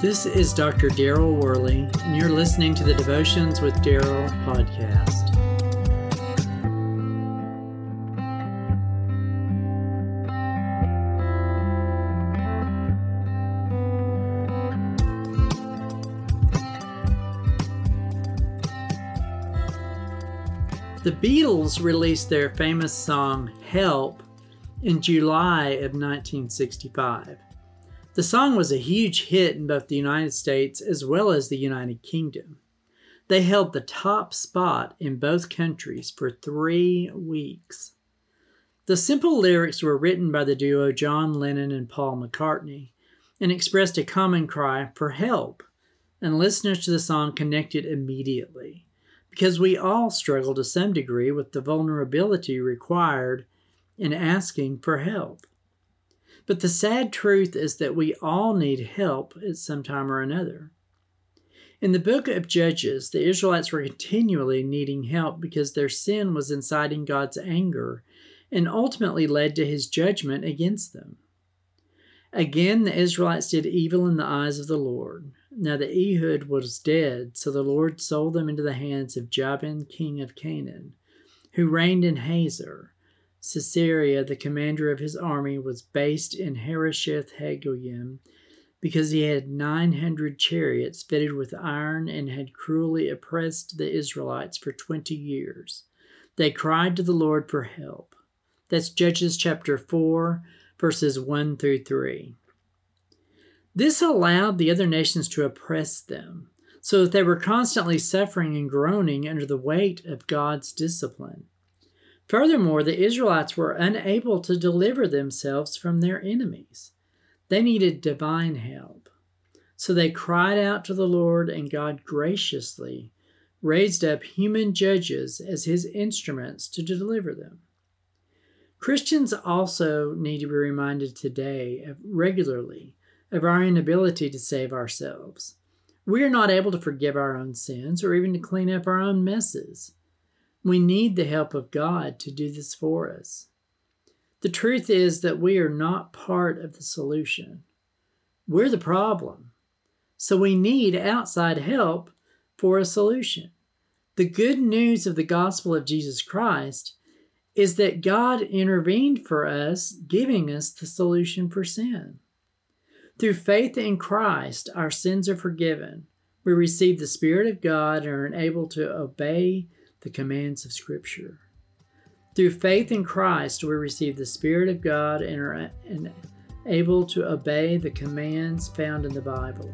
This is Dr. Daryl Worley, and you're listening to the Devotions with Daryl podcast. The Beatles released their famous song Help in July of 1965. The song was a huge hit in both the United States as well as the United Kingdom. They held the top spot in both countries for three weeks. The simple lyrics were written by the duo John Lennon and Paul McCartney and expressed a common cry for help, and listeners to the song connected immediately because we all struggle to some degree with the vulnerability required in asking for help. But the sad truth is that we all need help at some time or another. In the book of Judges, the Israelites were continually needing help because their sin was inciting God's anger and ultimately led to his judgment against them. Again, the Israelites did evil in the eyes of the Lord. Now the Ehud was dead, so the Lord sold them into the hands of Jabin, king of Canaan, who reigned in Hazor. Sisera, the commander of his army, was based in Harosheth Hagoyim because he had 900 chariots fitted with iron and had cruelly oppressed the Israelites for 20 years. They cried to the Lord for help. That's Judges chapter 4, verses 1 through 3. This allowed the other nations to oppress them, so that they were constantly suffering and groaning under the weight of God's discipline. Furthermore, the Israelites were unable to deliver themselves from their enemies. They needed divine help. So they cried out to the Lord, and God graciously raised up human judges as his instruments to deliver them. Christians also need to be reminded today regularly of our inability to save ourselves. We are not able to forgive our own sins or even to clean up our own messes. We need the help of God to do this for us. The truth is that we are not part of the solution. We're the problem. So we need outside help for a solution. The good news of the gospel of Jesus Christ is that God intervened for us, giving us the solution for sin. Through faith in Christ, our sins are forgiven. We receive the Spirit of God and are enabled to obey the commands of Scripture. Through faith in Christ, we receive the Spirit of God and are able to obey the commands found in the Bible.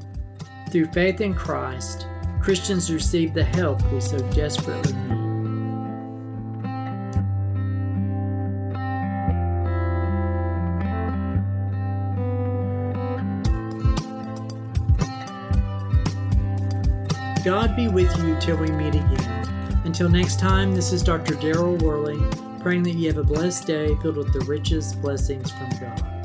Through faith in Christ, Christians receive the help we so desperately need. God be with you till we meet again. Until next time, this is Dr. Daryl Worley, praying that you have a blessed day filled with the richest blessings from God.